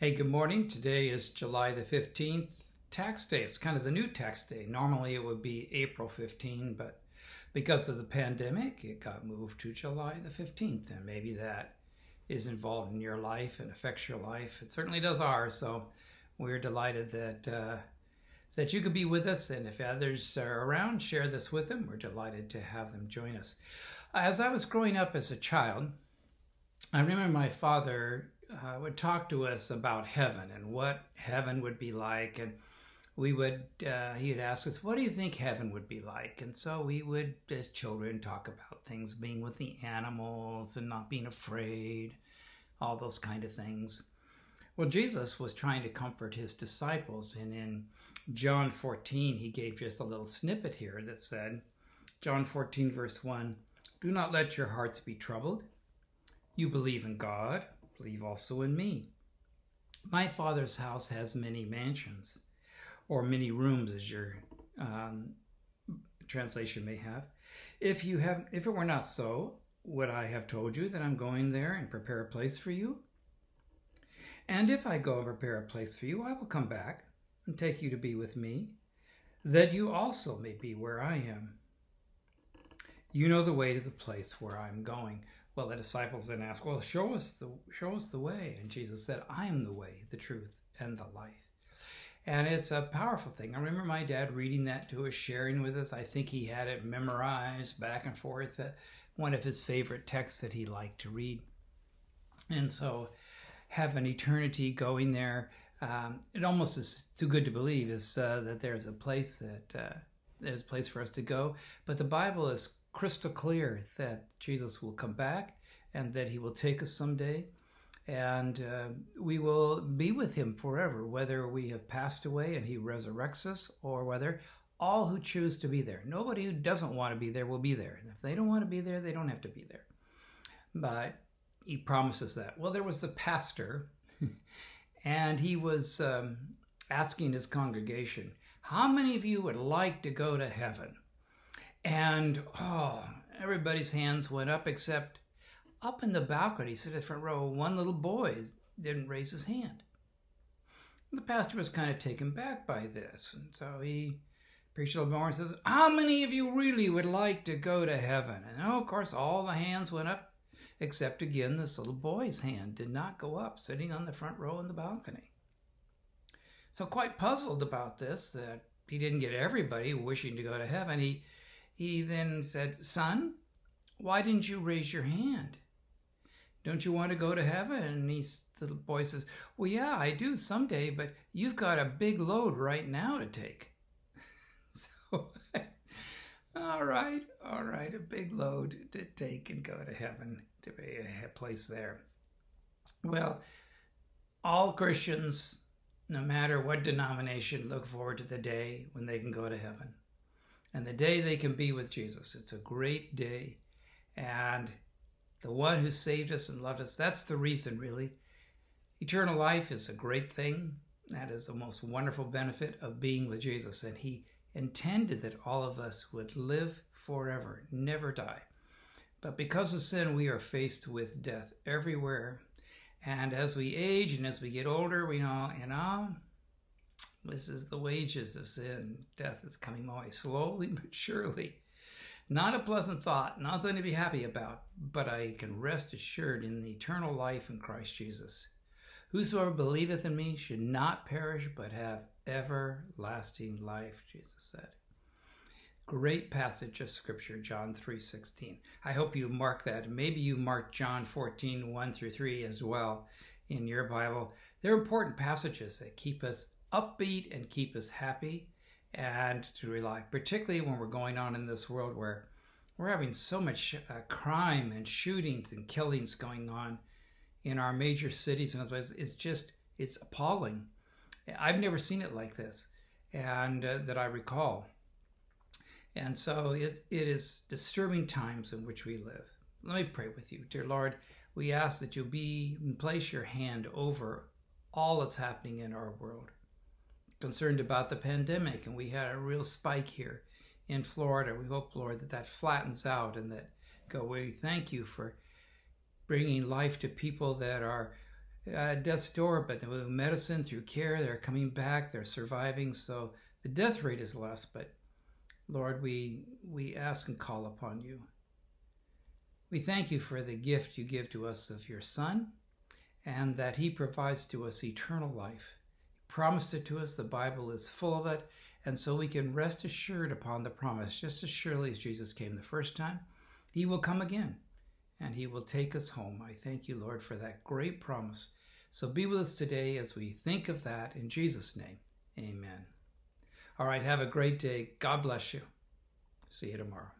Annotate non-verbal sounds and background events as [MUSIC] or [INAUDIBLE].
Hey, good morning. Today is July the 15th, tax day. It's kind of the new tax day. Normally it would be April 15, but because of the pandemic, it got moved to July the 15th. And maybe that is involved in your life and affects your life. It certainly does ours. So we're delighted that uh, that you could be with us. And if others are around, share this with them. We're delighted to have them join us. As I was growing up as a child, I remember my father uh, would talk to us about heaven and what heaven would be like. And we would, uh, he would ask us, What do you think heaven would be like? And so we would, as children, talk about things being with the animals and not being afraid, all those kind of things. Well, Jesus was trying to comfort his disciples. And in John 14, he gave just a little snippet here that said, John 14, verse 1 Do not let your hearts be troubled. You believe in God believe also in me. My Father's house has many mansions, or many rooms, as your um, translation may have. If you have, if it were not so, would I have told you that I'm going there and prepare a place for you? And if I go and prepare a place for you, I will come back and take you to be with me, that you also may be where I am. You know the way to the place where I'm going. Well, the disciples then asked, "Well, show us the show us the way." And Jesus said, "I am the way, the truth, and the life." And it's a powerful thing. I remember my dad reading that to us, sharing with us. I think he had it memorized back and forth. Uh, one of his favorite texts that he liked to read. And so, have an eternity going there. Um, it almost is too good to believe is uh, that there's a place that uh, there's a place for us to go. But the Bible is crystal clear that Jesus will come back and that he will take us someday and uh, we will be with him forever, whether we have passed away and he resurrects us or whether all who choose to be there. Nobody who doesn't want to be there will be there. And if they don't want to be there, they don't have to be there. But he promises that. Well, there was the pastor, [LAUGHS] and he was um, asking his congregation, How many of you would like to go to heaven? And oh, everybody's hands went up except up in the balcony, so the front row, one little boy didn't raise his hand. The pastor was kind of taken back by this, and so he preached a little more and says, How many of you really would like to go to heaven? And oh, of course, all the hands went up, except again, this little boy's hand did not go up, sitting on the front row in the balcony. So, quite puzzled about this, that he didn't get everybody wishing to go to heaven, he he then said, Son, why didn't you raise your hand? Don't you want to go to heaven? And he, the boy says, Well, yeah, I do someday, but you've got a big load right now to take. [LAUGHS] so, [LAUGHS] all right, all right, a big load to take and go to heaven to be a place there. Well, all Christians, no matter what denomination, look forward to the day when they can go to heaven and the day they can be with Jesus. It's a great day. And the one who saved us and loved us, that's the reason, really. Eternal life is a great thing. That is the most wonderful benefit of being with Jesus. And He intended that all of us would live forever, never die. But because of sin, we are faced with death everywhere. And as we age and as we get older, we know, you know, this is the wages of sin. Death is coming my way slowly [LAUGHS] but surely. Not a pleasant thought, nothing to be happy about, but I can rest assured in the eternal life in Christ Jesus. Whosoever believeth in me should not perish, but have everlasting life, Jesus said. Great passage of scripture, John 3.16. I hope you mark that. Maybe you mark John 14, 1 through 3 as well in your Bible. They're important passages that keep us upbeat and keep us happy and to rely, particularly when we're going on in this world where we're having so much uh, crime and shootings and killings going on in our major cities and other places. It's just, it's appalling. I've never seen it like this and uh, that I recall. And so it, it is disturbing times in which we live. Let me pray with you. Dear Lord, we ask that you be and place your hand over all that's happening in our world concerned about the pandemic, and we had a real spike here in Florida. We hope, Lord, that that flattens out and that go. We thank you for bringing life to people that are at death's door, but with medicine, through care, they're coming back, they're surviving. So the death rate is less, but Lord, we, we ask and call upon you. We thank you for the gift you give to us of your Son and that he provides to us eternal life. Promised it to us, the Bible is full of it, and so we can rest assured upon the promise, just as surely as Jesus came the first time, he will come again and he will take us home. I thank you, Lord, for that great promise. So be with us today as we think of that in Jesus' name. Amen. All right, have a great day. God bless you. See you tomorrow.